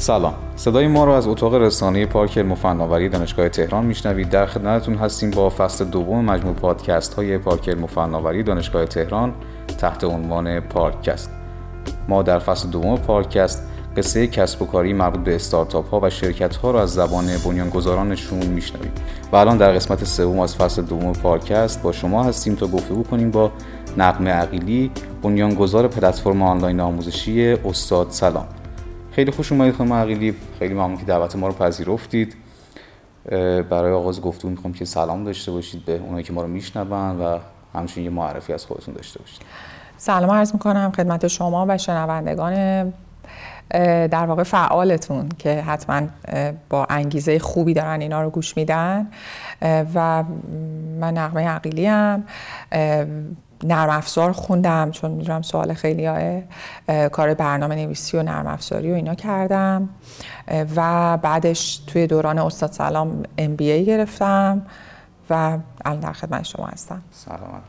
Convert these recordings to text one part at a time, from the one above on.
سلام. صدای ما رو از اتاق رسانه پارک علم و فناوری دانشگاه تهران میشنوید. در خدمتتون هستیم با فصل دوم مجموع پادکست های پارک علم و فناوری دانشگاه تهران تحت عنوان پارکست. ما در فصل دوم پارکست قصه کسب و کاری مربوط به استارتاپ ها و شرکت ها رو از زبان بنیانگذارانشون میشنویم. و الان در قسمت سوم از فصل دوم پارکست با شما هستیم تا گفتگو کنیم با نقمه عقیلی بنیانگذار پلتفرم آنلاین آموزشی استاد سلام. خیلی خوش اومدید خانم عقیلی. خیلی ممنون که دعوت ما رو پذیرفتید. برای آغاز گفتگو می‌خوام که سلام داشته باشید به اونایی که ما رو میشنون و همچنین یه معرفی از خودتون داشته باشید. سلام عرض می‌کنم خدمت شما و شنوندگان در واقع فعالتون که حتما با انگیزه خوبی دارن اینا رو گوش میدن. و من نقمه عقیلی هم نرم افزار خوندم چون می‌دونم سوال خیلی های کار برنامه نویسی و نرم افزاری و اینا کردم. و بعدش توی دوران استاد سلام ام بی ای گرفتم و الان در خدمت شما هستم. سلامت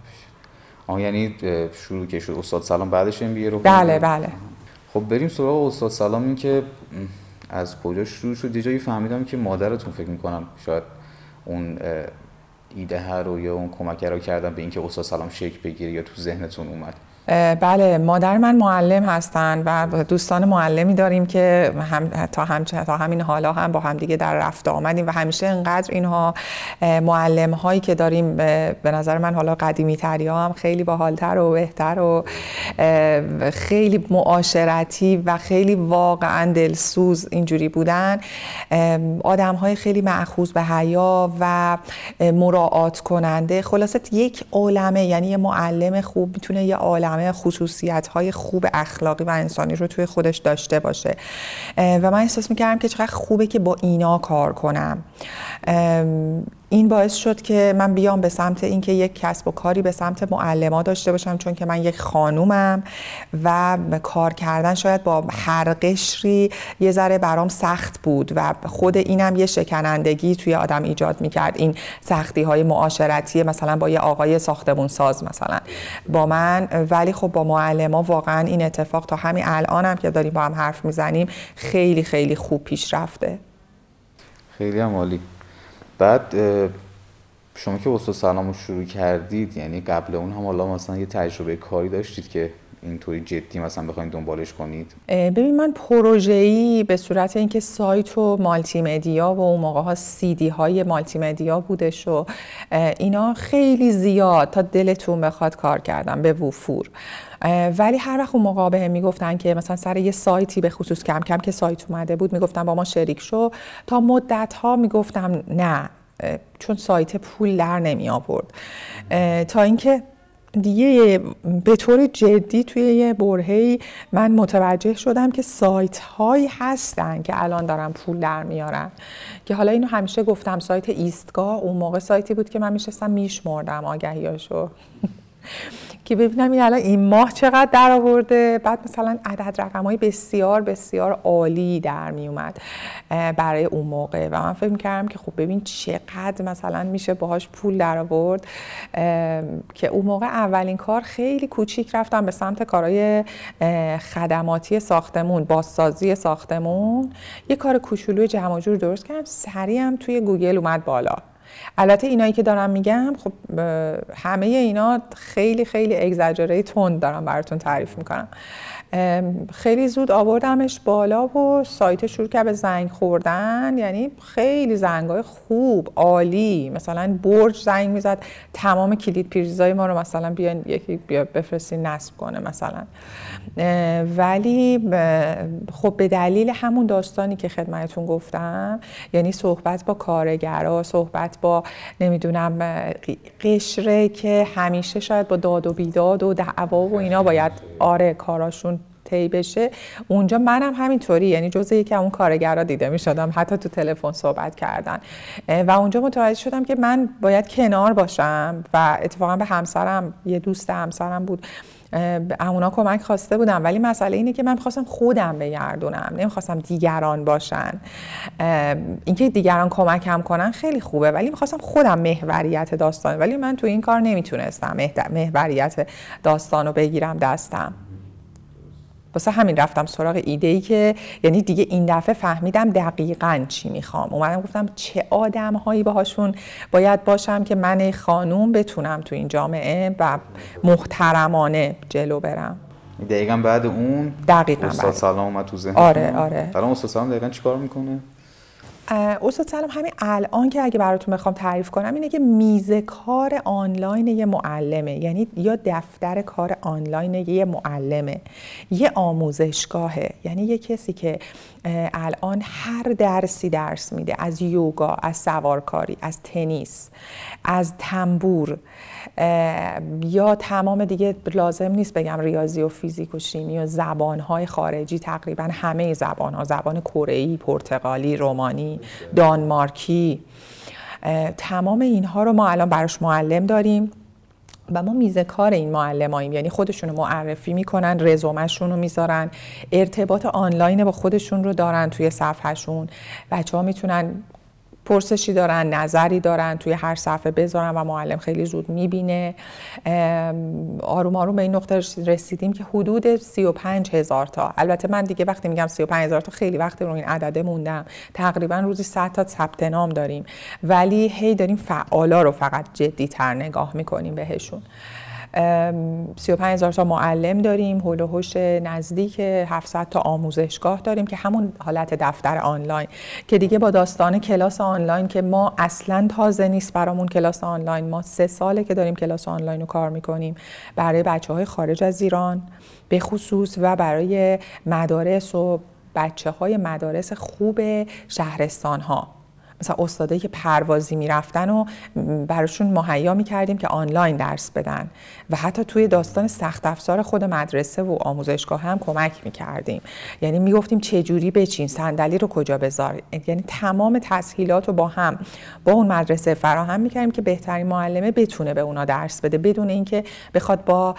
آه یعنی شروع که شد استاد سلام بعدش ام بی ای رو بله بله. خب بریم سراغ استاد سلام این که از کجا شروع شد؟ یه جایی فهمیدم که مادرتون فکر می‌کنم شاید اون ایده هر رو یا اون کمک رو کردن به اینکه استاد سلام شکل بگیره یا تو ذهنتون اومد. بله مادر من معلم هستن و دوستان معلمی داریم که هم تا, هم تا همین حالا هم با همدیگه در رفت آمدیم و همیشه انقدر اینها معلم هایی که داریم به نظر من حالا قدیمی تری ها هم خیلی باحالتر و بهتر و خیلی معاشرتی و خیلی واقعا دلسوز اینجوری بودن. آدم های خیلی معخوض به حیا و مراعات کننده. خلاصت یک عالمه یعنی یه معلم خوب می‌تونه یه عالمه خصوصیت های خوب اخلاقی و انسانی رو توی خودش داشته باشه. و من احساس می‌کردم که چقدر خوبه که با اینا کار کنم. این باعث شد که من بیام به سمت اینکه یک کسب و کاری به سمت معلما داشته باشم چون که من یک خانومم و کار کردن شاید با هر قشری یه ذره برام سخت بود و خود اینم یه شکنندگی توی آدم ایجاد می‌کرد. این سختی های معاشرتی مثلا با یه آقای ساختمون ساز مثلا با من. ولی خب با معلما واقعا این اتفاق تا همین الانم که داریم با هم حرف می‌زنیم خیلی خیلی خوب پیش رفته. خیلی هم عالی. بعد شما که استاد سلام رو شروع کردید یعنی قبل اون هم حالا مثلا یه تجربه کاری داشتید که اینطوری جدی مثلا بخواین دنبالش کنید؟ ببین من پروژه‌ای به صورت اینکه سایت و مالتی مدیا و اون موقع ها سی دی های مالتی مدیا بودش و اینا خیلی زیاد تا دلتون بخواد کار کردم به وفور. ولی هر وقت اون موقع بهم می‌گفتن که مثلا سر یه سایتی به خصوص کم کم که سایت اومده بود می‌گفتن با ما شریک شو. تا مدت ها می‌گفتم نه چون سایت پول در نمی آورد تا اینکه دیگه به طور جدی توی یه برهی من متوجه شدم که سایت هایی هستن که الان دارن پول در میارن. که حالا اینو همیشه گفتم سایت ایستگاه اون موقع سایتی بود که من میشستم میشمردم آگهیاشو. که ببینم این الان این ماه چقدر در آورده بعد مثلا عدد رقم های بسیار بسیار عالی در می اومد برای اون موقع. و من فکر کردم که خب ببین چقدر مثلا میشه باهاش پول در آورد که اون موقع اولین کار خیلی کوچیک رفتم به سمت کارهای خدماتی ساختمون بازسازی ساختمون. یه کار کوچولوی جمع جور درست کردم. سریع هم توی گوگل اومد بالا. البته اینایی که دارم میگم خب همه اینا خیلی خیلی اگزاجره تند دارم براتون تعریف می‌کنم. خیلی زود آوردمش بالا و سایت شروع کرد به زنگ خوردن. یعنی خیلی زنگای خوب عالی. مثلا برج زنگ می‌زد. تمام کلید پریزای ما رو مثلا بیان یکی بیا بفرستین نصب کنه مثلا. ولی خب به دلیل همون داستانی که خدمتتون گفتم یعنی صحبت با کارگرا صحبت با نمی‌دونم قشره که همیشه شاید با داد و بیداد و دعوا و اینا باید آره کاراشون طی بشه. اونجا منم همینطوری یعنی جزء یکی اون کارگرا دیده می شدم حتی تو تلفن صحبت کردن. و اونجا متوجه شدم که من باید کنار باشم و اتفاقا به همسرم یه دوست همسرم بود. اونا کمک خواسته بودم. ولی مسئله اینه که من خواستم خودم بگردونم نمی‌خواستم دیگران باشن. اینکه دیگران کمکم کنن خیلی خوبه ولی می‌خواستم خودم محوریت داستان. ولی من تو این کار نمی‌تونستم محوریت داستان رو بگیرم دستم. واسه همین رفتم سراغ ایده ای که یعنی دیگه این دفعه فهمیدم دقیقا چی می‌خوام. اومدم گفتم چه آدم هایی باهاشون باید باشم که من خانوم بتونم تو این جامعه و محترمانه جلو برم. دقیقا بعد اون؟ دقیقا استاد. سلام اومد تو ذهن آره، آره. الان استاد سلام دقیقا چیکار می‌کنه؟ استاد سلام همین الان که اگه براتون بخوام تعریف کنم اینه که میز کار آنلاین یه معلمه. یعنی یا دفتر کار آنلاین یه معلمه. یه آموزشگاهه. یعنی یه کسی که الان هر درسی درس میده. از یوگا از سوارکاری از تنیس از تنبور. یا تمام دیگه لازم نیست بگم ریاضی و فیزیک و شیمی و زبانهای خارجی تقریبا همه زبانها زبان کره‌ای، پرتغالی، رومانی، دانمارکی. تمام اینها رو ما الان براش معلم داریم و ما میز کار این معلماییم. یعنی خودشون رو معرفی می‌کنن رزومهشون رو می‌ذارن ارتباط آنلاین با خودشون رو دارن توی صفحهشون. بچه ها می‌تونن پرسشی دارن نظری دارن توی هر صفحه بذارن و معلم خیلی زود می‌بینه. آروم آروم به این نقطه رسیدیم که حدود 35 هزار تا. البته من دیگه وقتی میگم 35 هزار تا خیلی وقتی رو این عدده موندم. تقریبا روزی 100 تا ثبت نام داریم. ولی هی داریم فعالا رو فقط جدی تر نگاه می‌کنیم بهشون. 35 هزار تا معلم داریم هول و نزدیک 700 تا آموزشگاه داریم که همون حالت دفتر آنلاین. که دیگه با داستان کلاس آنلاین که ما اصلا تازه نیست برامون کلاس آنلاین. ما سه ساله که داریم کلاس آنلاین رو کار می‌کنیم. برای بچه های خارج از ایران به خصوص و برای مدارس و بچه های مدارس خوب شهرستان ها مثلا استادایی که پروازی می‌رفتن و براشون مهیا می‌کردیم که آنلاین درس بدن و حتی توی داستان سخت افزار خود مدرسه و آموزشگاه هم کمک می‌کردیم. یعنی می‌گفتیم چه جوری بچین صندلی رو کجا بذار؟ یعنی تمام تسهیلات رو با هم با اون مدرسه فراهم می‌کردیم که بهترین معلمه بتونه به اونا درس بده بدون اینکه بخواد با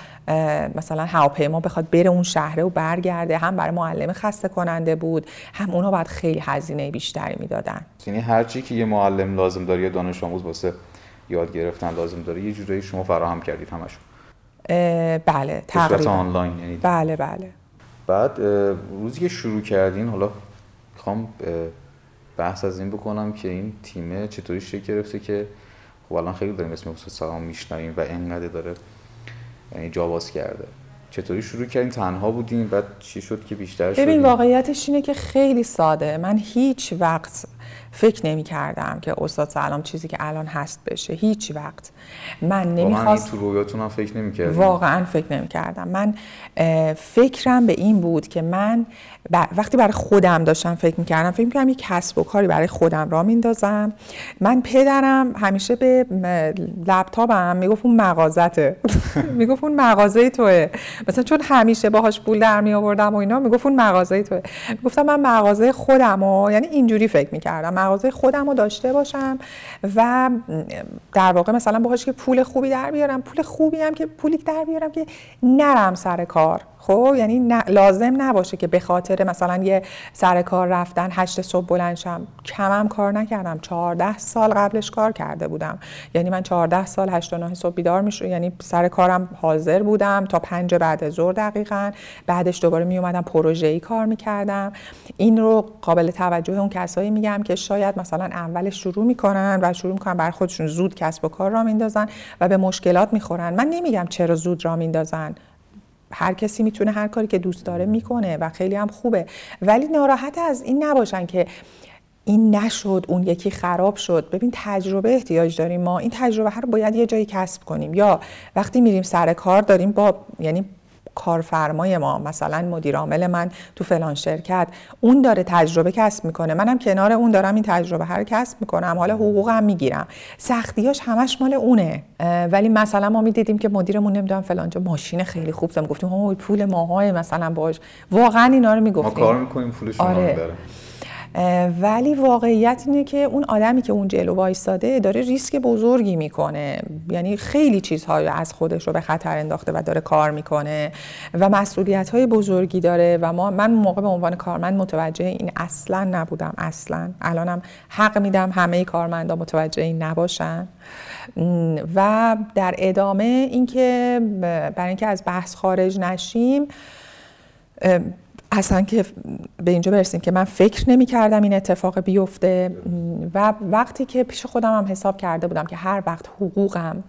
مثلا هواپیما بخواد بره اون شهره و برگرده. هم برای معلم خسته کننده بود هم اونا باید خیلی هزینه بیشتری می‌دادن. یعنی هر چی که یه معلم لازم داره یا دانش آموز واسه یاد گرفتن لازم داره یه جورایی شما فراهم کردید همشون. بله تقریبا. آنلاین یعنی بله بله. بعد روزی که شروع کردین حالا می‌خوام بحث از این بکنم که این تیمه چطوری شکل گرفته که خب الان خیلی داریم اسم استاد سلام میشنویم و انقدر داره یعنی جا باز کرده. چطوری شروع کردین؟ تنها بودین؟ بعد چی شد که بیشتر شدین؟ ببین واقعیتش اینه که خیلی ساده. من هیچ وقت فکر نمی کردم که استاد سلام چیزی که الان هست بشه. هیچ وقت. من نمی‌خواست تو رویاتون هم فکر نمی کردم واقعا فکر نمی کردم من فکرم به این بود که من وقتی برای خودم داشتم فکر می کردم فکر می کردم یک کسب و کاری برای خودم را میندازم من پدرم همیشه به لپتاپم می‌گفت اون مغازته. می‌گفت اون مغازه توه. مثلا چون همیشه باهاش پول در می آوردم و اینا می‌گفت اون مغازه توه. گفتم من مغازه خودم و یعنی اینجوری فکر می کردم مغازه خودم رو داشته باشم و در واقع مثلا باهاش که پول خوبی در بیارم پول خوبی هم که پولی در بیارم که نرم سر کار. خب یعنی لازم نباشه که به خاطر مثلا یه سر کار رفتن هشت صبح بلند شم. کمم کار نکردم. چهارده سال قبلش کار کرده بودم. یعنی من چهارده سال هشت و نه صبح بیدار می‌شد یعنی سر کارم حاضر بودم تا پنج بعد ظهر دقیقا. بعدش دوباره می اومدم پروژه‌ای کار می‌کردم. این رو قابل توجه اون کسایی میگم که شاید مثلا اول شروع می‌کنن و شروع می‌کنن بر خودشون زود کسب و کار را میندازن و به مشکلات می‌خورن. من نمیگم چرا زود را میندازن. هر کسی می‌تونه هر کاری که دوست داره می‌کنه و خیلی هم خوبه. ولی ناراحت از این نباشن که این نشد اون یکی خراب شد. ببین تجربه احتیاج داریم ما. این تجربه هر باید یه جایی کسب کنیم. یا وقتی میریم سر کار داریم با یعنی کارفرمای ما مثلا مدیر عامل من تو فلان شرکت اون داره تجربه کسب می‌کنه. منم کنار اون دارم این تجربه هر کسب می‌کنم. حالا حقوقم می‌گیرم. سختیاش همش مال اونه. ولی مثلا ما می‌دیدیم که مدیرمون نمی‌دونم فلانجا ماشین خیلی خوب زدم گفتیم اوه پول ماهای مثلا باش واقعا اینا رو می‌گفتیم. ما کار می‌کنیم پولش آره. داره ولی واقعیت اینه که اون آدمی که اون جلو وایستاده داره ریسک بزرگی می‌کنه. یعنی خیلی چیزهای از خودش رو به خطر انداخته و داره کار می‌کنه و مسئولیت های بزرگی داره و ما من موقع به عنوان کارمند متوجه این اصلا نبودم. اصلا. الانم حق میدم همه کارمندا متوجه این نباشن. و در ادامه اینکه برای اینکه از بحث خارج نشیم اصلا که به اینجا برسیم که من فکر نمی کردم این اتفاق بیفته. و وقتی که پیش خودم هم حساب کرده بودم که هر وقت حقوقم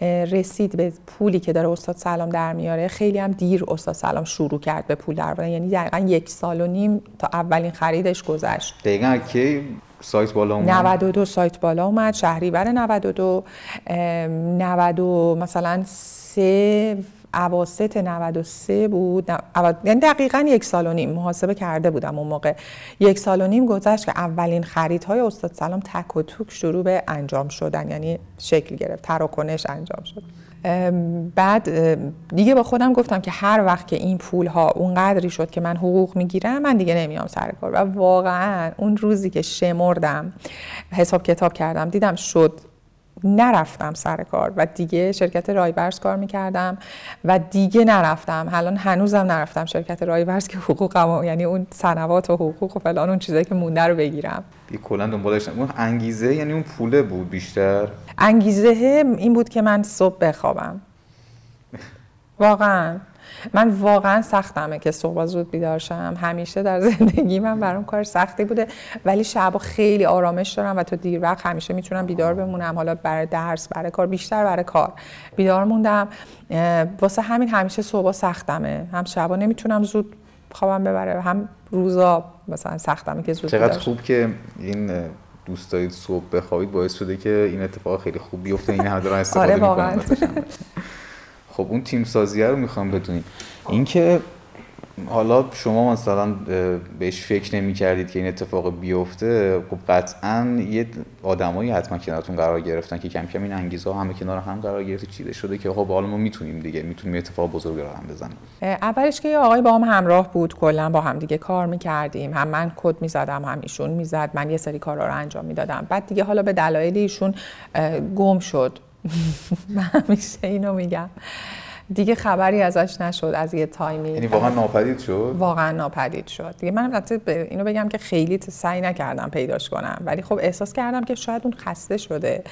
رسید به پولی که داره استاد سلام در میاره خیلی هم دیر استاد سلام شروع کرد به پول در یعنی دقیقا یک سال و نیم تا اولین خریدش گذشت. دقیقا که سایت بالا اومد. 92 سایت بالا اومد شهریور 92 90 مثلا سه عواست 93 بود. یعنی دقیقا یک سال و نیم محاسبه کرده بودم اون موقع. یک سال و نیم گذشت که اولین خریدهای استاد سلام تک و توک شروع به انجام شدن یعنی شکل گرفت تراکنش انجام شد. بعد دیگه با خودم گفتم که هر وقت که این پول ها اون قدری شد که من حقوق می‌گیرم من دیگه نمیام سر کار. و واقعا اون روزی که شمردم حساب کتاب کردم دیدم شد نرفتم سر کار و دیگه شرکت رایبرز کار می‌کردم و دیگه نرفتم. الان هنوزم نرفتم شرکت رایبرز که حقوقم یعنی اون سنوات و حقوق و فلان اون چیزایی که مونده رو بگیرم. یه کلا دنبالش اون انگیزه یعنی اون پوله بود بیشتر؟ انگیزه این بود که من صبح بخوابم. واقعا. من واقعا سختمه که صبح زود بیدار شم. همیشه در زندگی من برام کار سختی بوده ولی شب خیلی آرامش دارم و تا دیر وقت همیشه می‌تونم بیدار بمونم. حالا برای درس برای کار بیشتر برای کار بیدار موندم. واسه همین همیشه صبح سختمه. هم شبا نمی‌تونم زود خوابم ببره هم روزا مثلا سختمه که زود چقدر خوب که این دوست دارید صبح بخوابید باعث شده که این اتفاق خیلی خوب بیفته. این همه دارن استفاده آره خب اون تیم سازیه رو می‌خوام بدونیم اینکه حالا شما مثلا بهش فکر نمی کردید که این اتفاق بیفته خب قطعا یه آدمایی حتما کنارتون قرار گرفتن که کم کم این انگیزه همه کنار هم قرار گرفته چیده شده که خب حالا ما می‌تونیم دیگه می‌تونیم اتفاق بزرگ رو هم بزنیم. اولش که یه آقای با هم همراه بود کلا با هم دیگه کار می‌کردیم. هم من کد می‌زدم هم ایشون می‌زد. من یه سری کارا رو انجام می‌دادم. بعد دیگه حالا به دلایل ایشون گم شد. من همیشه اینو میگم. دیگه خبری ازش نشد از یه تایمی. یعنی واقعا ناپدید شد؟ واقعا ناپدید شد. دیگه من اینو بگم که خیلی سعی نکردم پیداش کنم. ولی خب احساس کردم که شاید اون خسته شده.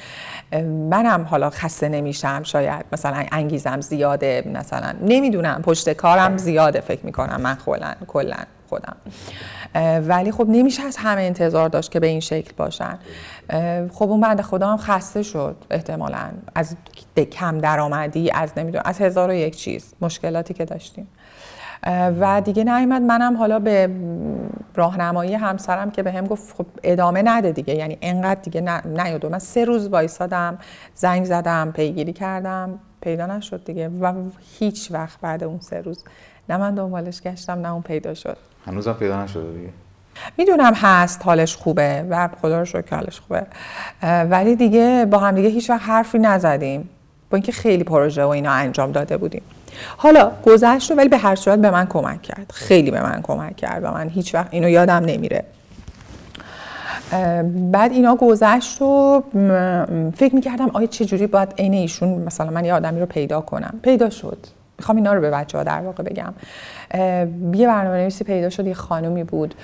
منم حالا خسته نمیشم. شاید مثلا انگیزم زیاده. مثلا نمی‌دونم. پشت کارم زیاده فکر می‌کنم من کلا. خودم. ولی خب نمیشه از همه انتظار داشت که به این شکل باشن. خب اون بنده خدا هم خسته شد احتمالا. از کم درآمدی از نمی‌دونم از هزار و یک چیز مشکلاتی که داشتیم. و دیگه نیومد منم حالا به راهنمایی همسرم که به هم گفت خب ادامه نده دیگه. یعنی انقدر دیگه نیاد من سه روز وایسادم زنگ زدم پیگیری کردم. پیدا نشد دیگه. و هیچ وقت بعد اون سه روز نه من دنبالش گشتم نه اون پیدا شد. هنوزم پیدا نشده دیگه. می‌دونم هست حالش خوبه و خدا رو شکر حالش خوبه. ولی دیگه با هم دیگه هیچ وقت حرفی نزدیم. با اینکه خیلی پروژه و اینا انجام داده بودیم. حالا گذشت ولی به هر صورت به من کمک کرد. خیلی به من کمک کرد و من هیچ وقت اینو یادم نمیره. بعد اینا گذشت و فکر می‌کردم آیا چجوری باید عین ایشون مثلا من یه آدمی رو پیدا کنم. پیدا شد. می‌خوام اینا رو به بچه ها در واقع بگم. یه برنامه نویسی پیدا شد یه خانومی بود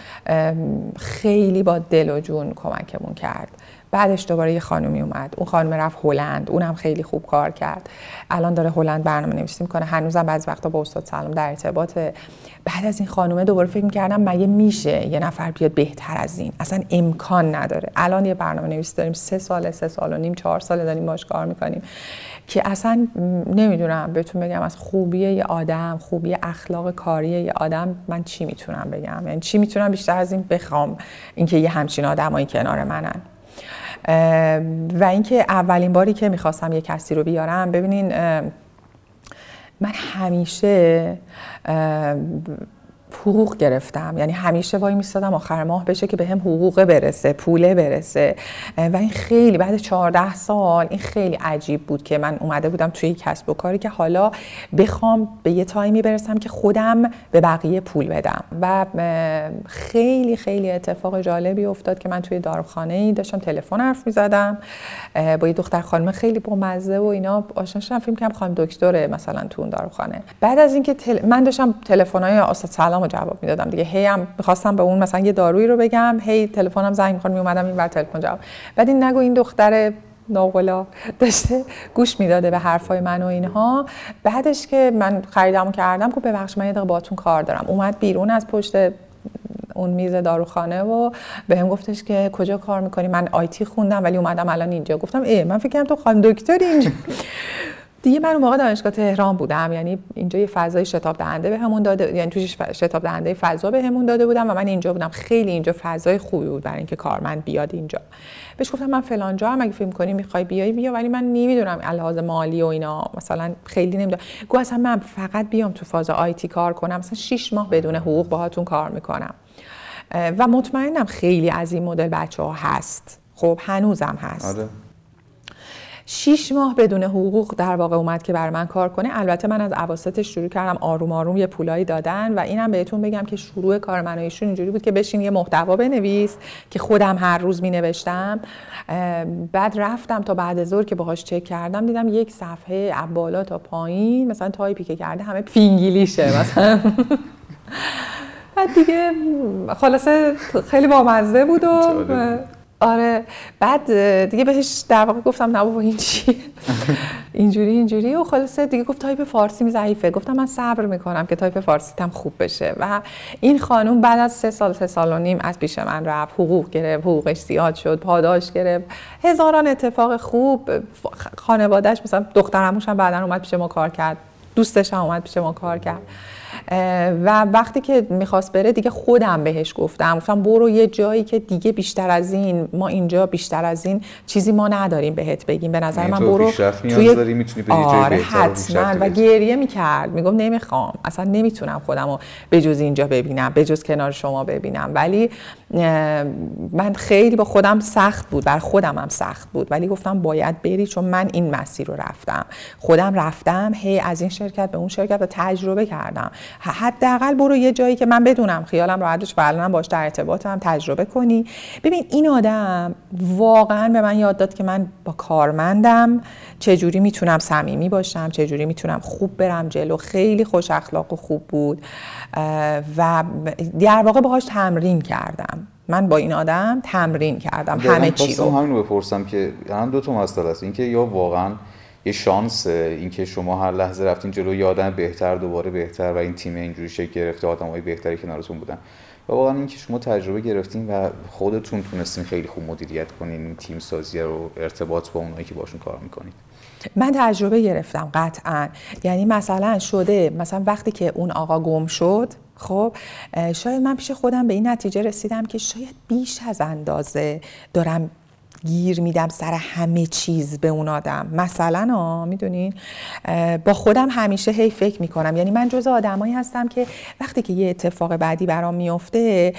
خیلی با دل و جون کمکمون کرد. بعدش دوباره یه خانومی اومد. اون خانم رفت هلند اونم خیلی خوب کار کرد. الان داره هلند برنامه نویسی می‌کنه. هنوزم بعض وقتا با استاد سلام در ارتباط بعد از این خانومه دوباره فکر می‌کردم مگه میشه یه نفر بیاد بهتر از این؟ اصلا امکان نداره. الان یه برنامه نویسی داریم. سه ساله سه سال و نیم چهار ساله داریم باش کار می‌کنیم. که اصلا نمی‌دونم. بهتون بگم از خوبی یه آدم خوبی اخلاق کاری یه آدم من چی می‌تونم بگم؟ یعنی چی می‌تونم بیشتر از این بخوام اینکه یه همچین آدمایی کنار منن؟ و اینکه اولین باری که می‌خواستم یه کسی رو بیارم ببینین من همیشه حقوق گرفتم. یعنی همیشه وای میستادم آخر ماه بشه که به هم حقوق برسه پوله برسه. و این خیلی بعد 14 سال این خیلی عجیب بود که من اومده بودم توی کسب و کاری که حالا بخوام به یه تایمی برسم که خودم به بقیه پول بدم. و خیلی خیلی اتفاق جالبی افتاد که من توی داروخانه ای داشتم تلفن حرف می‌زدم. با یه دختر خانم خیلی با مزه و اینا آشنا شدم. فیلم کردم خانم دکتره مثلا تو اون داروخانه. بعد از اینکه تل... من داشتم تلفن‌های استاد سلام جواب می‌دادم دیگه. هی هم می‌خواستم به اون مثلا یه دارویی رو بگم هی تلفنم زنگ می‌خورد میومدم این بر تلفن جواب. بعد این نگو این دختر ناقلا داشته گوش می‌داده به حرفای من و اینها. بعدش که من خریدم کردم گفت ببخش من یه دقیقه باتون کار دارم. اومد بیرون از پشت اون میز داروخانه و به هم گفتش که کجا کار می‌کنی؟ من آیتی خوندم ولی اومدم الان اینجا. گفتم ای من فکر تو خانم دکتری اینجا. دیگه من اون موقع دانشگاه تهران بودم. یعنی اینجا یه فضای شتاب دهنده بهمون داده یعنی توش شتاب دهنده فضا بهمون داده بودم و من اینجا بودم. خیلی اینجا فضای خوبی بود برای اینکه کارمند بیاد اینجا. بهش گفتم من فلان جا هم اگه فیلم کنی می‌خوای بیای بیا ولی من نمی‌دونم لحاظ مالی و اینا. مثلا خیلی نمی‌دونم. گو اصلا من فقط بیام تو فاز آیتی کار کنم. مثلا 6 ماه بدون حقوق باهاتون کار می‌کنم. و مطمئنم خیلی از این مدل بچه ها هست. خب هنوزم هست. آره. شیش ماه بدون حقوق در واقع اومد که برا من کار کنه. البته من از اواسطش شروع کردم آروم آروم یه پولایی دادن و اینم بهتون بگم که شروع کار من با ایشون اینجوری بود که بشین یه محتوا بنویس که خودم هر روز می نوشتم بعد رفتم تا بعد ظهر که باهاش چک کردم دیدم یک صفحه بالا تا پایین مثلا تایپی که کرده همه فینگلیشه مثلا. بعد دیگه خلاصه خیلی بامزه بود و آره بعد دیگه بهش در واقع گفتم نه بابا این چی اینجوری اینجوری. و خلاصه دیگه گفت تایپ فارسی ضعیفه. گفتم من صبر می‌کنم که تایپ فارسی تم خوب بشه. و این خانوم بعد از سه سال سه سال و نیم از پیش من رفت. حقوق گرفت حقوقش زیاد شد پاداش گرفت. هزاران اتفاق خوب. خانوادهش مثلا دخترعموش هم بعدا اومد پیش ما کار کرد. دوستش هم اومد پیش ما کار کرد. و وقتی که می‌خواست بره دیگه خودم بهش گفتم. گفتم برو یه جایی که دیگه بیشتر از این ما اینجا بیشتر از این چیزی ما نداریم بهت بگیم. به نظر یعنی من برو توی داری می‌تونی به آره حتما. و گریه می‌کرد. میگم نمی‌خوام. اصلا نمی‌تونم خودم رو به جز اینجا ببینم به جز کنار شما ببینم. ولی من خیلی با خودم سخت بود بر خودم هم سخت بود. ولی گفتم باید بری چون من این مسیر رو رفتم. خودم رفتم هی از این شرکت به اون شرکت و تجربه کردم. حداقل برو یه جایی که من بدونم خیالم راحتش و باش در ارتباطم تجربه کنی. ببین این آدم واقعا به من یاد داد که من با کارمندم چجوری می‌تونم صمیمی باشم چجوری می‌تونم خوب برم جلو. خیلی خوش اخلاق و خوب بود. و در واقع باهاش تمرین کردم. من با این آدم تمرین کردم همه چی رو. همین بپرسم که هم دو تا مسئله است. اینکه یا واقعا یه شانس اینکه شما هر لحظه رفتین جلو یه آدم بهتر دوباره بهتر و این تیم اینجوری شکل گرفته آدمای بهتری کنارتون بودن. و واقعا اینکه شما تجربه گرفتین و خودتون تونستین خیلی خوب مدیریت کنین این تیم سازی رو ارتباط با اونایی که باشون کار می‌کنید من تجربه گرفتم قطعا. یعنی مثلا شده مثلا وقتی که اون آقا گم شد خب شاید من پیش خودم به این نتیجه رسیدم که شاید بیش از اندازه دارم گیر میدم سر همه چیز به اون آدم. مثلا می‌دونین با خودم همیشه هی فکر می‌کنم. یعنی من جز آدمایی هستم که وقتی که یه اتفاق بعدی برام میفته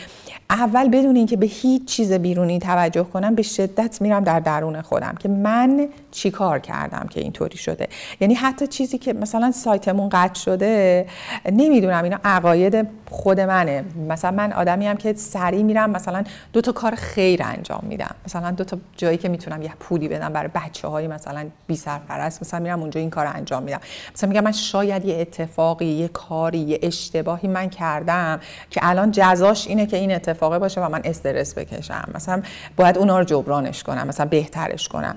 اول بدون اینکه به هیچ چیز بیرونی توجه کنم به شدت میرم در درون خودم که من چی کار کردم که اینطوری شده. یعنی حتی چیزی که مثلا سایتمون قطع شده نمی‌دونم اینا عقاید خود منه. مثلا من آدمی هم که سریع میرم مثلا دو تا کار خیر انجام میدم. مثلا دو تا جایی که می‌تونم یه پولی بدم برای بچه های مثلا بی سرپرست مثلا میرم اونجا این کار انجام میدم. مثلا میگم من شاید یه اتفاقی یه کاری یه اشتباهی من کردم که الان جزاش اینه که این اتفاقه باشه و من استرس بکشم. مثلا باید اونا رو جبرانش کنم مثلا بهترش کنم.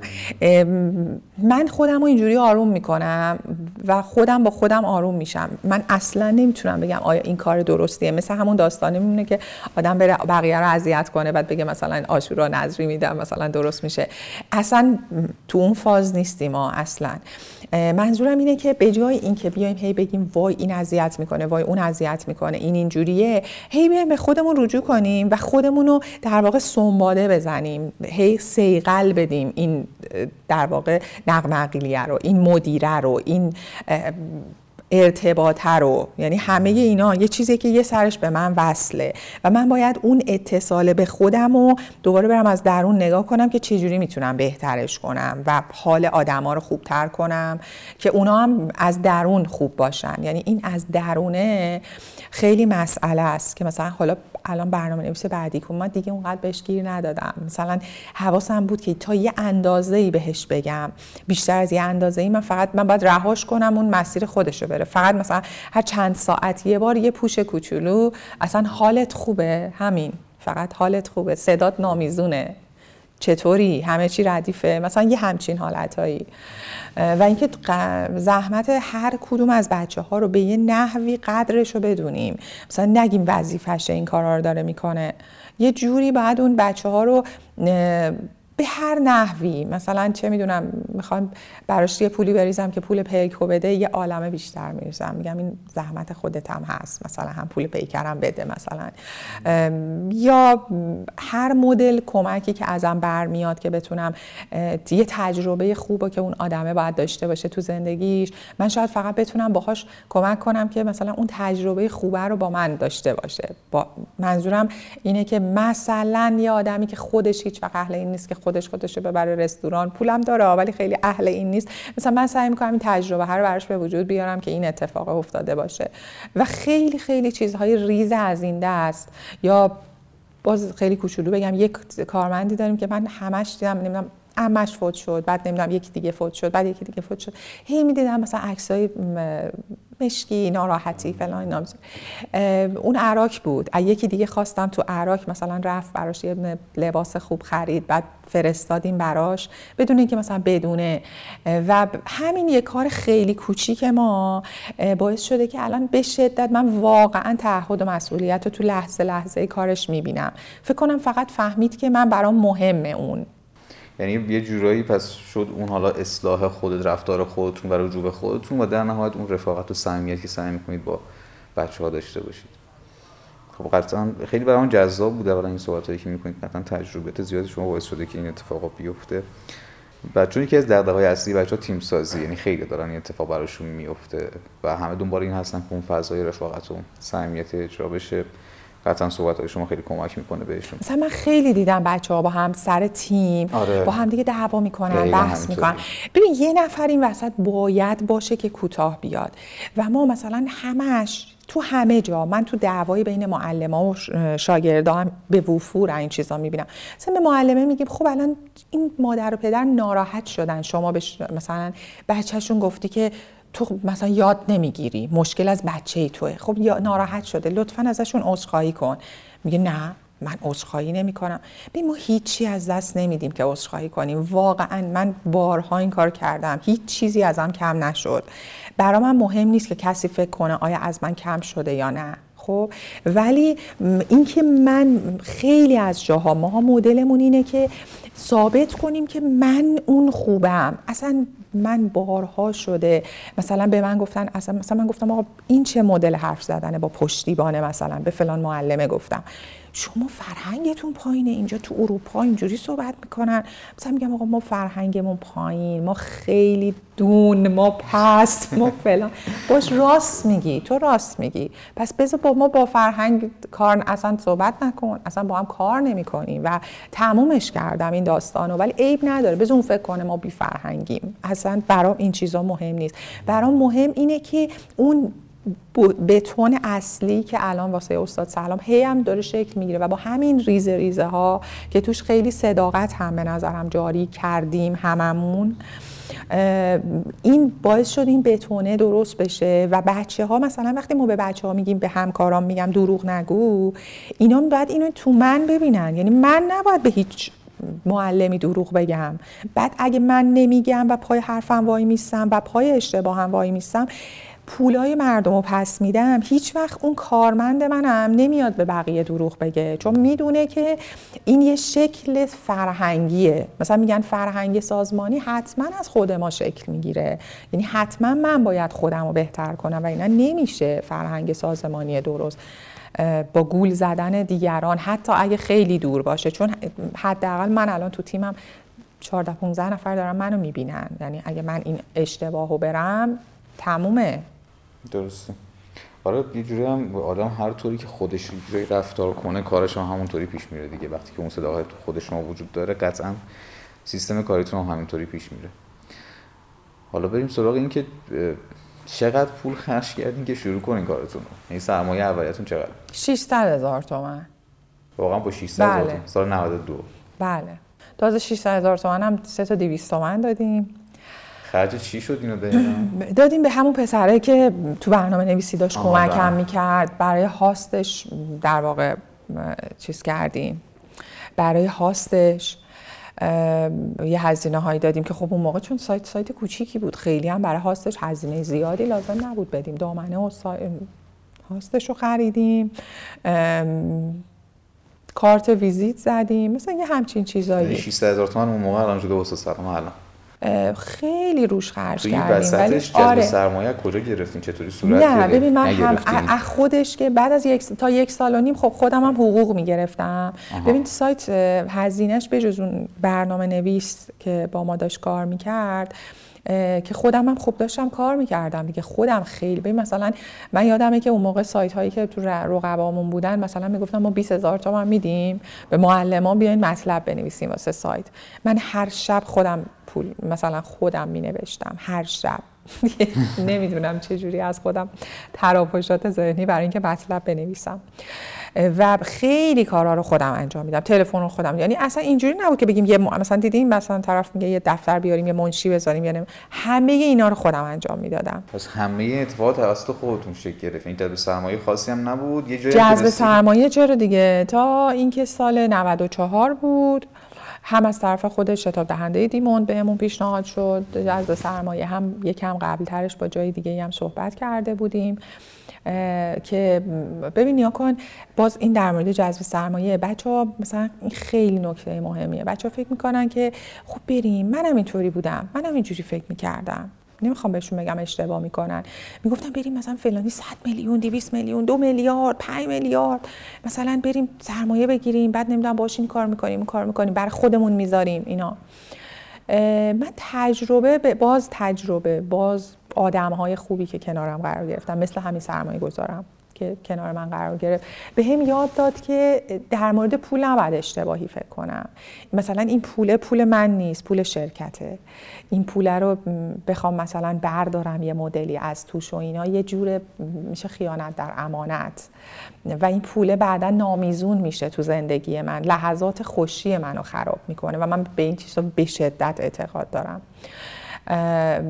من خودم رو اینجوری آروم می‌کنم و خودم با خودم آروم میشم. من اصلا نمی‌تونم بگم آیا این کار درستیه. مثل همون داستانی میمونه که آدم بره بقیه رو اذیت کنه بعد بگه مثلا آشورا نظری میدم مثلا درست میشه. اصلا تو اون فاز نیستیم ما اصلا. منظورم اینه که به جای اینکه بیایم هی بگیم وای این اذیت می‌کنه وای اون اذیت می‌کنه این اینجوریه هی بیایم به خودمون رجوع کنیم و خودمون رو در واقع سنباده بزنیم. هی سیقل بدیم این در واقع نقمقیلیه رو این مدیره رو این ارتباطه رو. یعنی همه اینا یه چیزی که یه سرش به من وصله. و من باید اون اتصال به خودم و دوباره برم از درون نگاه کنم که چجوری می‌تونم بهترش کنم و حال آدما رو خوبتر کنم که اونا هم از درون خوب باشن. یعنی این از درونه خیلی مسئله است که مثلا حالا الان برنامه نویس بعدی که من دیگه اونقدر بهش گیر ندادم. مثلا حواسم بود که تا یه اندازه ای بهش بگم. بیشتر از یه اندازه ای من فقط من باید رهاش کنم اون مسیر خودش رو بره. فقط مثلا هر چند ساعت یه بار یه پوش کوچولو اصلا حالت خوبه؟ همین. فقط حالت خوبه. صدات نامیزونه. چطوری؟ همه چی ردیفه. مثلا یه همچین حالتهایی. و اینکه زحمت هر کدوم از بچه ها رو به یه نحوی قدرش رو بدونیم. مثلا نگیم وظیفشه این کارا رو داره می‌کنه. یه جوری باید اون بچه ها رو به هر نحوی مثلا چه می‌دونم می‌خوام براش یه پولی بریزم که پول پیکو بده یه عالمه بیشتر میریزم. میگم این زحمت خودت هم هست. مثلا هم پول پیکرم بده مثلا. یا هر مدل کمکی که ازم برمیاد که بتونم یه تجربه خوب که اون آدمه باید داشته باشه تو زندگیش. من شاید فقط بتونم باهاش کمک کنم که مثلا اون تجربه خوبه رو با من داشته باشه. با منظورم اینه که مثلا یه آدمی که خودش هیچ وقت اهل این نیست که خودش خودش ببره رستوران پولم داره ولی خیلی اهل این نیست. مثلا من سعی می‌کنم این تجربه هر براش به وجود بیارم که این اتفاق افتاده باشه. و خیلی خیلی چیزهای ریز از این دست یا باز خیلی کوچولو بگم یک کارمندی داریم که من همش دیدم نمی‌دونم امش فوت شد بعد نمی‌دونم یکی دیگه فوت شد بعد یکی دیگه فوت شد. هی می‌دیدم مثلا عکسای مشکی ناراحتی فلان اینا. اون عراک بود. یکی دیگه خواستم تو عراک مثلا رفت براش یه لباس خوب خرید بعد فرستادیم براش بدون اینکه مثلا بدونه. و همین یه کار خیلی کوچیک ما باعث شده که الان به شدت من واقعا تعهد و مسئولیت رو تو لحظه لحظه کارش می‌بینم. فکر کنم فقط فهمید که من برام مهمه اون. یعنی یه جورایی پس شد اون حالا اصلاح خودت رفتار خودتون و رجوع خودتون و در نهایت اون رفاقت و صمیمیتی که سعی می‌کنید با بچه ها داشته باشید. خب قطعا خیلی برام جذاب بوده برای این صحبت هایی که می‌کنید. قطعا تجربه زیادی شما باعث شده که این اتفاقا بیفته. بچه یکی از دغدغه های اصلی بچه تیم سازی یعنی خیلی دارن این اتفاق براشون میفته و همه دنبال این هستن که اون فضای رفاقت و صمیمیت اجرا بشه. قطعا صحبت های شما خیلی کمک می‌کنه بهشون. مثلا من خیلی دیدم بچه ها با هم سر تیم آره. با هم دیگه دعوا می‌کنن بحث می‌کنن. ببین یه نفر این وسط باید باشه که کوتاه بیاد. و ما مثلا همش تو همه جا من تو دعوای بین معلم و شاگردا هم به وفور این چیزا می‌بینم. مثلا به معلمه میگیم خب الان این مادر و پدر ناراحت شدن. شما به مثلا بچهشون گفتی که تو مثلا یاد نمی‌گیری مشکل از بچه ای توه. خب ناراحت شده لطفا ازشون عذرخواهی کن. میگه نه من عذرخواهی نمی کنم ببین ما هیچی از دست نمیدیم که عذرخواهی کنیم. واقعا من بارها این کار کردم. هیچ چیزی ازم کم نشد. برا من مهم نیست که کسی فکر کنه آیا از من کم شده یا نه. خب ولی اینکه من خیلی از جاها ماها مدلمون اینه که ثابت کنیم که من اون خوبم. اصلا من بارها شده مثلا به من گفتن اصلا مثلا من گفتم آقا این چه مدل حرف زدنه با پشتیبانه مثلا به فلان معلمه گفتم. شما فرهنگتون پایینه. اینجا تو اروپا اینجوری صحبت می‌کنن. مثلا میگم آقا ما فرهنگمون پایین. ما خیلی دون ما پست ما فلان. باش راست میگی. تو راست میگی. پس بذار با ما با فرهنگ کار اصلا صحبت نکن. اصلا با هم کار نمی‌کنیم و تمومش کردم این داستانو. ولی عیب نداره. بذار اون فکر کنه ما بی فرهنگیم اصلا برام این چیزا مهم نیست. برام مهم اینه که اون بتون اصلی که الان واسه استاد سلام هی هم داره شکل می‌گیره و با همین ریزه ریزه ها که توش خیلی صداقت هم به نظرم جاری کردیم هممون این باعث شد این بتونه درست بشه و بچه ها مثلا وقتی ما به بچه ها میگیم به همکاران میگم دروغ نگو اینا باید اینو تو من ببینن. یعنی من نباید به هیچ معلمی دروغ بگم. بعد اگه من نمیگم و پای حرفم وای میستم و پای اشتباهم وای میستم پولای مردم رو پس میدم هیچ وقت اون کارمند منم نمیاد به بقیه دروغ بگه. چون می‌دونه که این یه شکل فرهنگیه. مثلا میگن فرهنگ سازمانی حتما از خود ما شکل می‌گیره. یعنی حتما من باید خودم رو بهتر کنم و اینا نمیشه فرهنگ سازمانی درست. با گول زدن دیگران حتی اگه خیلی دور باشه. چون حداقل من الان تو تیمم 14 15 نفر دارن منو می‌بینن. یعنی اگه من این اشتباهو برم تمومه. درسته. آره یه جوری هم آدم هر طوری که خودش جوری رفتار کنه کارش هم همونطوری پیش میره دیگه. وقتی که اون صداقت تو خود شما وجود داره قطعا سیستم کاریتون هم همینطوری پیش میره. حالا بریم سراغ این که چقدر پول خرج کردین که شروع کنین کارتون رو؟ یعنی سرمایه اولیتون چقدر؟ 600 هزار تومن. واقعا با 600 هزار بله. سال 92 بله. تازه 600 هزار تومن هم 3 تا 200 تومن دادیم. خرج چی شد اینو دادیم به همون پسره که تو برنامه نویسی داشت کمکم. می‌کرد. برای هاستش در واقع چیز کردیم. برای هاستش یه هزینه هایی دادیم که خب اون موقع چون سایت سایت کوچیکی بود خیلی هم برای هاستش هزینه زیادی لازم نبود بدیم. دامنه و هاستش رو خریدیم. کارت ویزیت زدیم. مثلا یه همچین چیزایی. 600 هزار تومان اون موقع الان شده سلام. الان. خیلی روش خرج کردیم. ولی آره. سرمایه کجا گرفتین؟ چطوری صورت نه ببین من هم خودش که بعد از یک تا یک سال و نیم خب خودم هم حقوق می‌گرفتم. ببین سایت هزینهش به جز اون برنامه نویس که با ما داشت کار می‌کرد که خودم هم خوب داشتم کار می‌کردم. دیگه خودم خیلی ببین مثلا من یادمه که اون موقع سایت هایی که تو رقبامون بودن مثلا می‌گفتم ما 20 هزار تومان میدیم. به معلمان بیاین مطلب بنویسیم واسه سایت. من هر شب خودم پول مثلا خودم می نوشتم هر شب. نمی‌دونم چه جوری از خودم تراپشات ذهنی برای اینکه مطلب بنویسم. و خیلی کارها رو خودم انجام میدم تلفن رو خودم. یعنی اصلا اینجوری نبود که بگیم یه مثلا دیدیم مثلا طرف میگه یه دفتر بیاریم یه منشی بذاریم یعنی همه اینا رو خودم انجام می‌دادم. پس همه اتفاقات توسط خودتون شکل گرفت. این جذب سرمایه خاصی هم نبود یه جذب سرمایه چرا دیگه؟ تا اینکه سال 94 بود. هم از طرف خود شتاب دهنده دیموند بهمون پیشنهاد شد از سرمایه هم یکم قبل ترش با جای دیگه هم صحبت کرده بودیم که ببین یا کن باز این در مورد جذب سرمایه بچه ها مثلا خیلی نکته مهمیه. بچه ها فکر می‌کنن که خب بریم منم اینطوری بودم منم اینجوری فکر می‌کردم. نمی‌خوام بهشون بگم اشتباه می‌کنن. می‌گفتم بریم مثلا فلانی 100 میلیون 200 میلیون دو میلیارد 5 میلیارد. مثلا بریم سرمایه بگیریم بعد نمی‌دونم باش این کار می‌کنیم این کار می‌کنیم برای خودمون می‌ذاریم اینا. من تجربه باز تجربه باز آدم های خوبی که کنارم قرار گرفتم مثل همین سرمایه گذارم که کنار من قرار گرفت. به هم یاد داد که در مورد پول نباید اشتباهی فکر کنم. مثلا این پول پول من نیست پول شرکته. این پول رو بخوام مثلا بردارم یه مدلی از توش و اینا یه جور میشه خیانت در امانت. و این پول بعدا نامیزون میشه تو زندگی من. لحظات خوشی منو خراب می‌کنه و من به این چیزا به شدت اعتقاد دارم.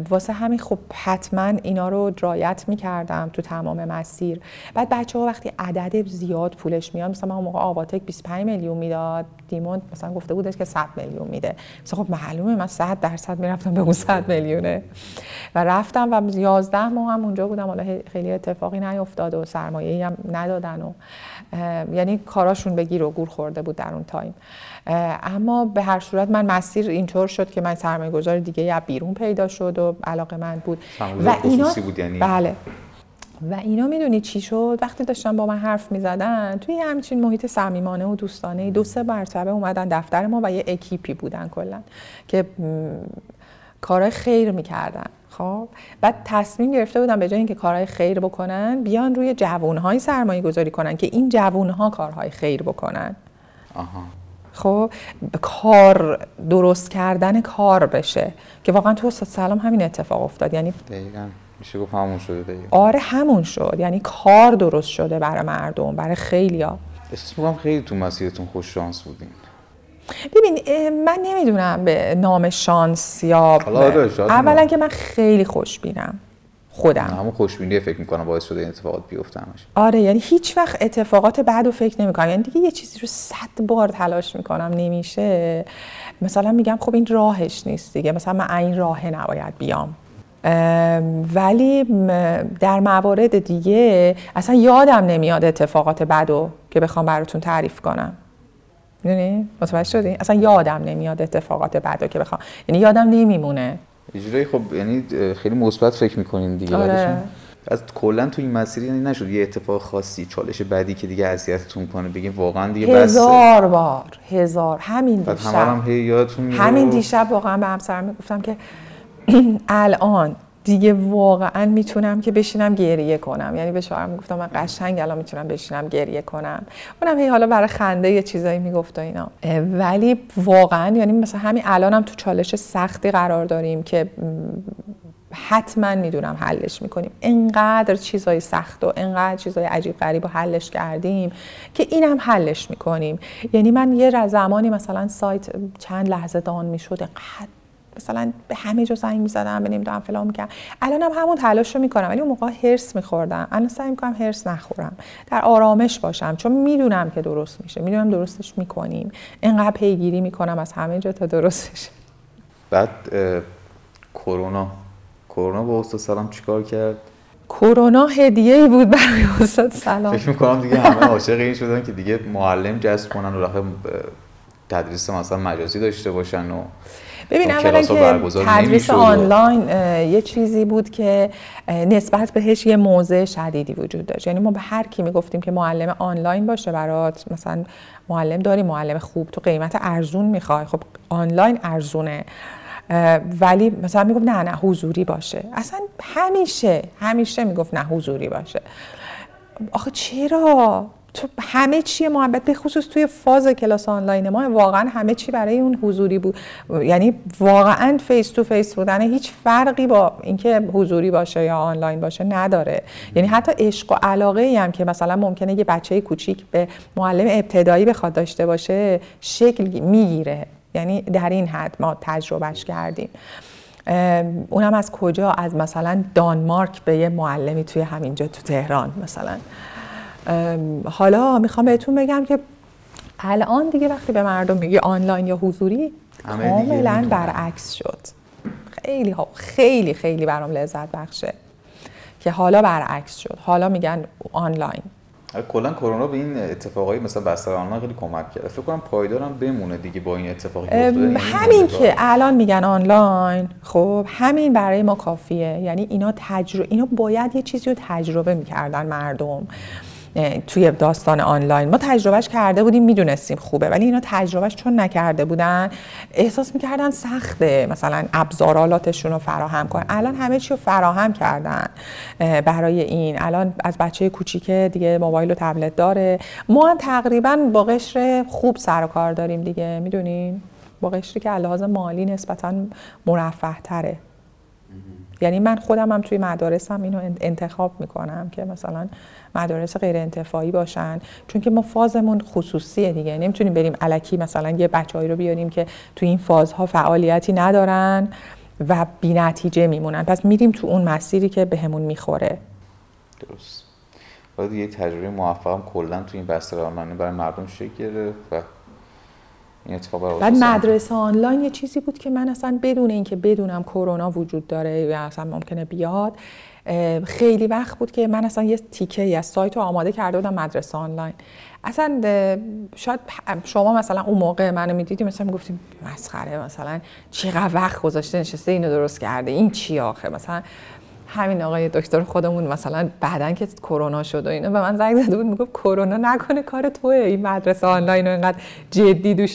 واسه همین خب حتما اینا رو درایت می‌کردم تو تمام مسیر. بعد بچه ها وقتی عدد زیاد پولش میاد مثلا من موقع آواتک 25 میلیون می‌داد دیمون مثلا گفته بودش که 100 میلیون میده. مثلا خب معلومه من 100 درصد می‌رفتم به اون 100 میلیونه. و رفتم و 11 ماه هم اونجا بودم حالا خیلی اتفاقی نیفتاد و سرمایه هم ندادن و یعنی کاراشون به گیر و گور خورده بود در اون تایم. اما به هر صورت من مسیر اینطور شد که من سرمایه گذار دیگه یا بیرون پیدا شد و علاقه من بود. و اینا بود یعنی؟ بله. و اینا می‌دونی چی شد؟ وقتی داشتن با من حرف می‌زدن توی همچین محیط صمیمانه و دوستانه دو سه مرتبه اومدن دفتر ما و یه اکیپی بودن کلا که کارهای خیر می‌کردن. خب؟ بعد تصمیم گرفته بودن به جای اینکه کارهای خیر بکنن بیان روی جوانهای سرمایه گذاری کنن که این جوانها کارهای خیر بکنن. آها. خب کار درست کردن کار بشه. که واقعا تو استاد سلام همین اتفاق افتاد. یعنی دقیقا. میشه گفت همون شده دقیقا. آره همون شد. یعنی کار درست شده برای مردم برای خیلیا. احساس می‌کنم خیلی تو مسیرتون خوش شانس بودین. ببین من نمی‌دونم به نام شانس یا آره، اولا که من خیلی خوشبینم خودم. همون خوشبینی فکر می‌کنم باعث شده این اتفاقات بیفته همش. آره یعنی هیچ وقت اتفاقات بعد رو فکر نمی‌کنم. یعنی دیگه یه چیزی رو صد بار تلاش می‌کنم نمیشه. مثلا میگم خب این راهش نیست دیگه. مثلا من این راه نباید بیام. ولی در موارد دیگه اصلا یادم نمیاد اتفاقات بعدو که بخوام براتون تعریف کنم. یعنی متوجه شدی؟ اصلا یادم نمیاد اتفاقات بعدو که بخوام. یعنی یادم نمیمونه. اجرای خب یعنی خیلی مثبت فکر می‌کنین دیگه آره. از کلا تو این مسیر یعنی نشد یه اتفاق خاصی چالش بعدی که دیگه اذیتتون کنه بگیم واقعا دیگه بس. هزار بار هزار. همین دیشب. هم هی یادتون همین دیشب واقعا به همسرم می‌گفتم که الان دیگه واقعا می‌تونم که بشینم گریه کنم. یعنی به شوهرم گفتم من قشنگ الان می‌تونم بشینم گریه کنم. اونم هی حالا برای خنده یه چیزایی می‌گفت و اینا. ولی واقعا یعنی مثلا همین الانم تو چالش سختی قرار داریم که حتما می‌دونم حلش می‌کنیم. انقدر چیزای سخت و انقدر چیزای عجیب غریب و حلش کردیم که اینم حلش می‌کنیم. یعنی من یه زمانی مثلا سایت چند لحظه دان می‌شد مثلا به همه جا زنگ می‌زدم به نمی‌دونم فلان می‌کنم الان هم همون تلاش رو می‌کنم ولی اون موقع هرس میخوردم. الان سعی می‌کنم هرس نخورم. در آرامش باشم چون می‌دونم که درست میشه. می‌دونم درستش می‌کنیم. اینقدر پیگیری می‌کنم از همه جا تا درستش. بعد کرونا. کرونا با استاد سلام چیکار کرد؟ کرونا هدیه ای بود برای استاد سلام. فکر می‌کنم دیگه همه عاشق این شدن که دیگه معلم جذب کنن و تدریس مثلا مجازی داشته باشن و ببین اولا که تدریس آنلاین یه چیزی بود که نسبت بهش یه موضع شدیدی وجود داشت. یعنی ما به هر کی می‌گفتیم که معلم آنلاین باشه برات مثلا معلم داری معلم خوب تو قیمت ارزون می‌خوای. خب آنلاین ارزونه. ولی مثلا می‌گفت نه نه حضوری باشه. اصلا همیشه همیشه می‌گفت نه حضوری باشه. آخه چرا؟ تو همه چی محبت به خصوص توی فاز کلاس آنلاین ما واقعا همه چی برای اون حضوری بود. یعنی واقعا face to face بودن. هیچ فرقی با اینکه حضوری باشه یا آنلاین باشه نداره. یعنی حتی عشق و علاقه ای هم که مثلا ممکنه یه بچه کوچیک به معلم ابتدایی بخواد داشته باشه شکل می‌گیره. یعنی در این حد ما تجربهش کردیم. اونم از کجا؟ از مثلا دانمارک به یه معلمی توی همینجا تو تهران مثلا. حالا می‌خوام بهتون بگم که الان دیگه وقتی به مردم میگی آنلاین یا حضوری کاملا برعکس شد. خیلی خیلی خیلی برام لذت بخشه که حالا برعکس شد. حالا میگن آنلاین. کلا کرونا به این اتفاقایی مثلا بستر آنلاین خیلی کمک کرد. فکر کنم پایدارم بمونه دیگه با این اتفاقی که یعنی همین که الان میگن آنلاین خب همین برای ما کافیه. یعنی اینا تجربه اینا باید یه چیزی رو تجربه می‌کردن مردم. توی داستان آنلاین. ما تجربهش کرده بودیم می‌دونستیم خوبه ولی اینا تجربهش چون نکرده بودن احساس می‌کردن سخته مثلا ابزارالاتشون رو فراهم کن الان همه چی رو فراهم کردن برای این. الان از بچه کوچیک دیگه موبایل و تبلت داره. ما هم تقریبا با قشر خوب سر و کار داریم دیگه می‌دونین؟ با قشری که لحاظ مالی نسبتا مرفه تره یعنی من خودم هم توی مدارسم اینو انتخاب می‌کنم که مثلا مدارس غیر انتفاعی باشن. چون که ما فازمون خصوصیه دیگه. نمی‌تونیم بریم علکی مثلا یه بچههایی رو بیاریم که توی این فازها فعالیتی ندارن و بی نتیجه میمونن. پس میریم تو اون مسیری که بهمون می‌خوره. درست. باید یه تجربه موفقم کلا تو این بستر برای مردم شکل و این اتفاق بعد مدرسه آنلاین یه چیزی بود که من اصلا بدون اینکه بدونم کرونا وجود داره یا اصلا ممکنه بیاد خیلی وقت بود که من اصلا یه تیکه ای از سایت رو آماده کرده بودم مدرسه آنلاین. اصلا شاید شما مثلا اون موقع منو می‌دیدی مثلا می‌گفتیم مسخره مثلا چقدر وقت گذاشته نشسته اینو درست کرده این چی آخه؟ مثلا همین آقای دکتر خودمون مثلا بعدا که کرونا شد و اینا به من زنگ زده بود می‌گفت کرونا نکنه کار توه. این مدرسه آنلاین رو اینقدر جدی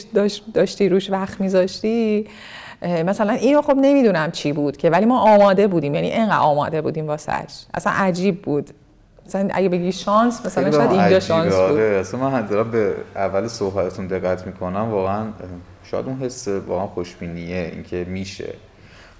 داشتی روش وقت میذاشتی؟ مثلا اینو خب نمی‌دونم چی بود که ولی ما آماده بودیم. یعنی اینقدر آماده بودیم واسش. اصلا عجیب بود. مثلا اگه بگی شانس مثلا شاید اینجا شانس بود. آره. اصلا من دارم به اول صحبتتون دقت می‌کنم. واقعا شاید اون حس واقعا خوشبینیه اینکه میشه.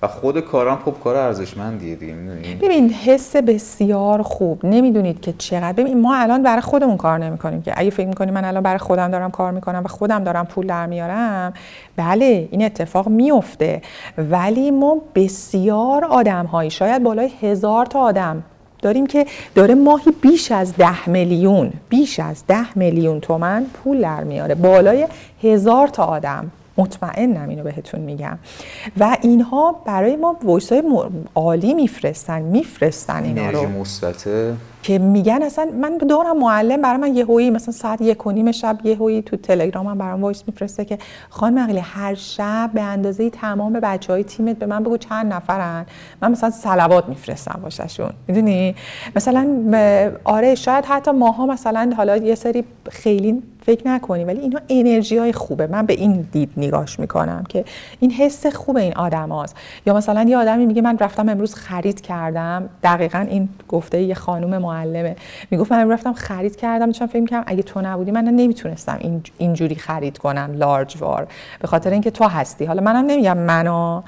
و خود کارم خب کار ارزشمندیه دیگه ببین حس بسیار خوب. نمی‌دونید که چقدر. ببین ما الان برای خودمون کار نمی‌کنیم که. اگه فکر می‌کنیم من الان برای خودم دارم کار می‌کنم و خودم دارم پول در میارم بله این اتفاق میفته ولی ما بسیار آدم هایی شاید بالای هزار تا آدم داریم که داره ماهی بیش از ده میلیون بیش از ده میلیون تومن پول در میاره. بالای هزار تا آدم. مطمئنم اینو بهتون میگم. و اینها برای ما voice های عالی میفرستن میفرستن اینا رو. مثبته. که میگن اصلا من دارم معلم برای من یه هویی مثلا ساعت یک و نیم شب یه هویی تو تلگرامم برام voice میفرسته که خانم مقلی هر شب به اندازه تمام بچه های تیمت به من بگو چند نفرن. من مثلا سلوات میفرستم باششون می‌دونی؟ مثلا آره شاید حتی ماها مثلا حالا یه سری خیلی فکر نکنی ولی اینا انرژی های خوبه. من به این دید نگاش می‌کنم که این حس خوب این آدم هاست. یا مثلا یه آدمی میگه من رفتم امروز خرید کردم. دقیقا این گفته یه خانم معلمه. می‌گفت من رفتم خرید کردم. چون فکر کنم اگه تو نبودی من نمی‌تونستم این اینجوری خرید کنم لارج وار به خاطر اینکه تو هستی. حالا منم نمیگم منو.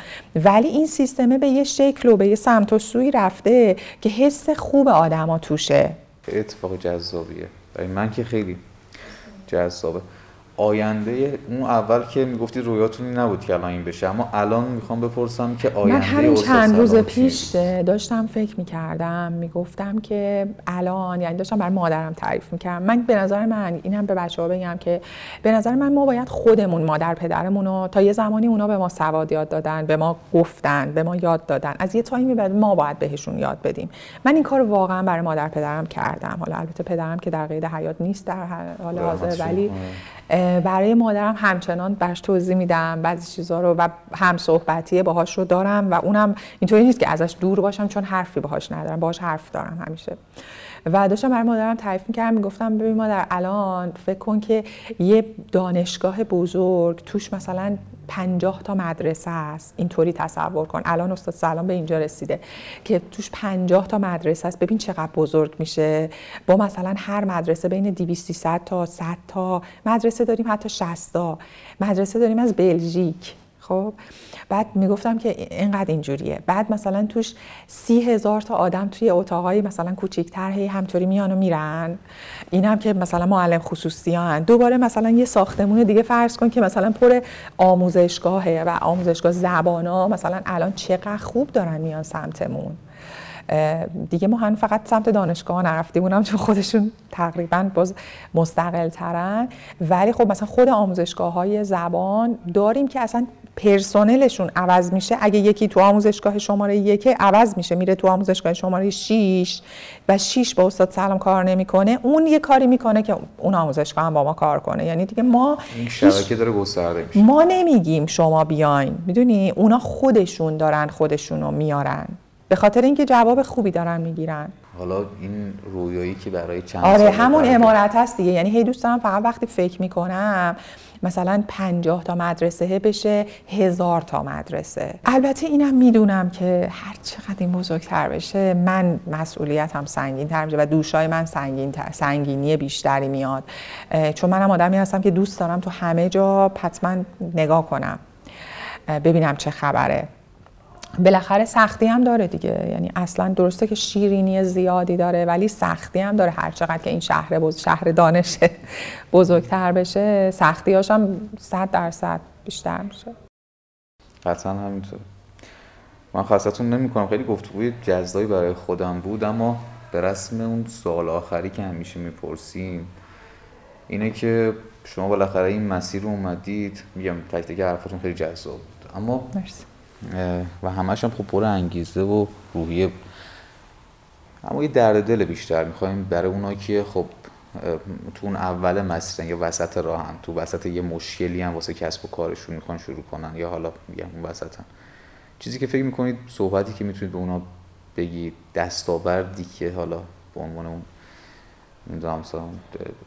ولی این سیستمه به یه شکل و به یه سمت و سوی رفته که حس خوب آدما توشه. اتفاق جذابیه. من که خیلی jazz, silver. آینده اون اول که می‌گفتی رویاتونی نبود که الان این بشه. اما الان می‌خوام بپرسم که آینده من همین چند روز پیش داشتم فکر می‌کردم می‌گفتم که الان یعنی داشتم بر مادرم تعریف می‌کردم. من به نظر من اینم به بچه ها بگم که به نظر من ما باید خودمون مادر پدرمون رو تا یه زمانی اونا به ما سواد یاد دادن به ما گفتن به ما یاد دادن. از یه تایمی بعد ما باید بهشون یاد بدیم. من این کار واقعا برای مادر پدرم کردم. حالا البته پدرم که در قید حیات نیست در حال حاضر ولی برای مادرم همچنان برش توضیح میدم بعضی چیزها رو و هم صحبتی باهاش رو دارم و اونم اینطوری نیست که ازش دور باشم چون حرفی باهاش ندارم باهاش حرف دارم همیشه. و داشتم برای مادرم تعریف می‌کردم می‌گفتم ببین مادر الان فکر کن که یه دانشگاه بزرگ توش مثلا پنجاه تا مدرسه است. اینطوری تصور کن. الان استاد سلام به اینجا رسیده که توش پنجاه تا مدرسه است. ببین چقدر بزرگ میشه. با مثلا هر مدرسه بین 200 تا 100 تا. مدرسه داریم حتی 60 تا. مدرسه داریم از بلژیک. خب؟ بعد می‌گفتم که اینقدر اینجوریه. بعد مثلا توش سی هزار تا آدم توی اتاقای مثلا کوچیکتر هی همطوری میان و میرن. این هم که مثلا معلم خصوصی هن. دوباره مثلا یه ساختمون دیگه فرض کن که مثلا پر آموزشگاهه و آموزشگاه زبانا مثلا الان چقدر خوب دارن میان سمتمون. دیگه ما هم فقط سمت دانشگاه نرفتیم اونم چون خودشون تقریبا باز مستقل ترن ولی خب مثلا خود آموزشگاه های زبان داریم که اصلا پرسنلشون عوض میشه. اگه یکی تو آموزشگاه شماره یک عوض میشه. میره تو آموزشگاه شماره 6 و 6 با استاد سلام کار نمی‌کنه. اون یه کاری می‌کنه که اون آموزشگاه هم با ما کار کنه. یعنی دیگه ما این شبکه داره گسترده میشه. ما نمیگیم شما بیاین. می‌دونی؟ اونا خودشون دارن خودشونو میارن. به خاطر اینکه جواب خوبی دارن می‌گیرن. حالا این رویایی که برای چند آره همون امارت هست دیگه. یعنی هی دوست دارم فقط وقتی فکر می‌کنم مثلا پنجاه تا مدرسه بشه هزار تا مدرسه. البته اینم می‌دونم که هر چقدر این بزرگتر بشه من مسئولیتم سنگین تر میشه و دوشای من سنگین تر، سنگینی بیشتری میاد. چون منم آدمی هستم که دوست دارم تو همه جا حتما نگاه کنم. ببینم چه خبره. بالاخره سختی هم داره دیگه. یعنی اصلا درسته که شیرینی زیادی داره ولی سختی هم داره. هر چقدر که این شهر بز... شهر دانش بزرگتر بشه سختی هم صد درصد بیشتر میشه. قطعا همینطور. من خواستتون نمی کنم خیلی گفتگوی جزایی برای خودم بود اما به رسم اون سوال آخری که همیشه می‌پرسیم اینه که شما بالاخره این مسیر رو اومدید. میگم تک تک حرفتون خیلی جذاب بود. اما مرسی. و همش هم خب پر انگیزه و روحیه اما یه درد دل بیشتر می‌خوایم برای اونا که خب تو اون اول مسیرن یا وسط راه هم تو وسط یه مشکلی هم واسه کسب و کارشون می‌خوان شروع کنن یا حالا میگم اون وسط هم. چیزی که فکر می‌کنید صحبتی که می‌تونید به اونا بگید دستاوردی که حالا به عنوان اون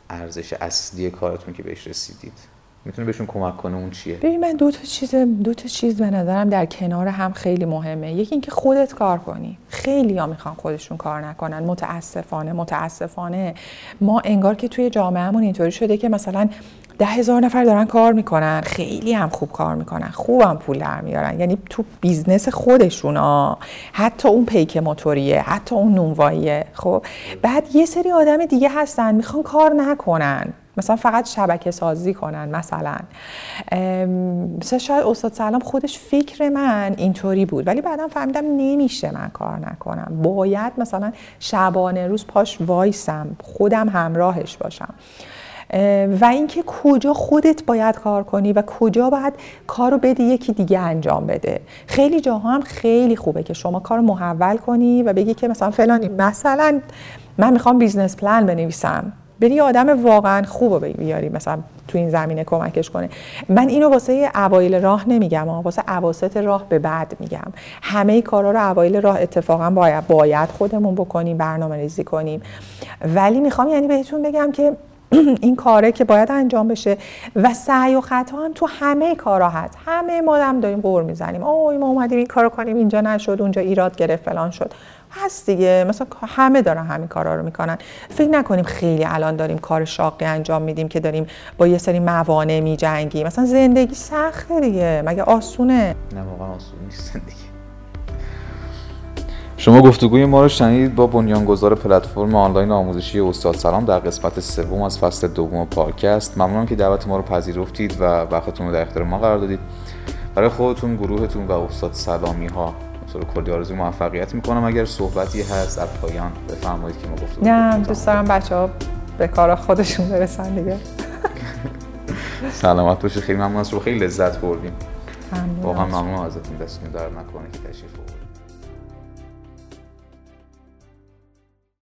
ارزش اصلی کارتون که بهش رسیدید می‌تونه بهشون کمک کنه اون چیه؟ ببین من دو تا چیز دو تا چیز به نظرم در کنار هم خیلی مهمه. یکی اینکه خودت کار کنی. خیلی ها می‌خوان خودشون کار نکنن. متاسفانه متاسفانه. ما انگار که توی جامعهمون اینطوری شده که مثلا ده هزار نفر دارن کار می‌کنن. خیلی هم خوب کار می‌کنن. خوبم پول در میارن. یعنی تو business خودشون ها حتی اون پیک موتوریه حتی اون نونواییه. خب؟ بعد یه سری آدم دیگه هستن. می‌خوان کار نکنن. مثلا فقط شبکه سازی کنن مثلا. مثلا شاید استاد سلام خودش فکر من اینطوری بود ولی بعدا فهمیدم نمیشه من کار نکنم. باید مثلا شبانه روز پاش وایسم خودم همراهش باشم. و اینکه کجا خودت باید کار کنی و کجا باید کار رو بدی یکی دیگه انجام بده. خیلی جاها هم خیلی خوبه که شما کار محول کنی و بگی که مثلا فلانی مثلا من می‌خوام business plan بنویسم. بری آدم واقعا خوب رو بیاری مثلا تو این زمینه کمکش کنه. من اینو واسه اوایل راه نمیگم واسه اواسط راه به بعد میگم. همه کارا رو اوایل راه اتفاقا باید باید خودمون بکنیم برنامه ریزی کنیم. ولی می‌خوام یعنی بهتون بگم که این کاره که باید انجام بشه. و سعی و خطا هم تو همه کارا هست. همه ما هم داریم قور می‌زنیم. اوه ما اومدیم این کارو کنیم اینجا نشد اونجا ایراد گرفت فلان شد. هست دیگه. مثلا همه دارن همین کارا رو می‌کنن. فکر نکنیم خیلی الان داریم کار شاقی انجام میدیم که داریم با یه سری موانع میجنگیم. مثلا زندگی سخته دیگه. مگه آسونه؟ نه واقعا آسون نیست زندگی. شما گفتگوی ما رو شنید با بنیانگذار پلتفرم آنلاین آموزشی استاد سلام در قسمت سوم از فصل دوم پادکست. ممنونم که دعوت ما رو پذیرفتید و وقتتون رو در اختیار ما قرار دادید. برای خودتون گروهتون و استاد سلامی ها طور کلی آرزوی موفقیت می‌کنم. اگر صحبتی هست از پایان بفرمایید که ما گفتگو نه دوست دارم بچه ها به کار خودشون برسن دیگه. سلامت باشه خیلی ممنون از رو خیلی لذت بردیم. واقعا ممنون ازتون دستتون در نکنه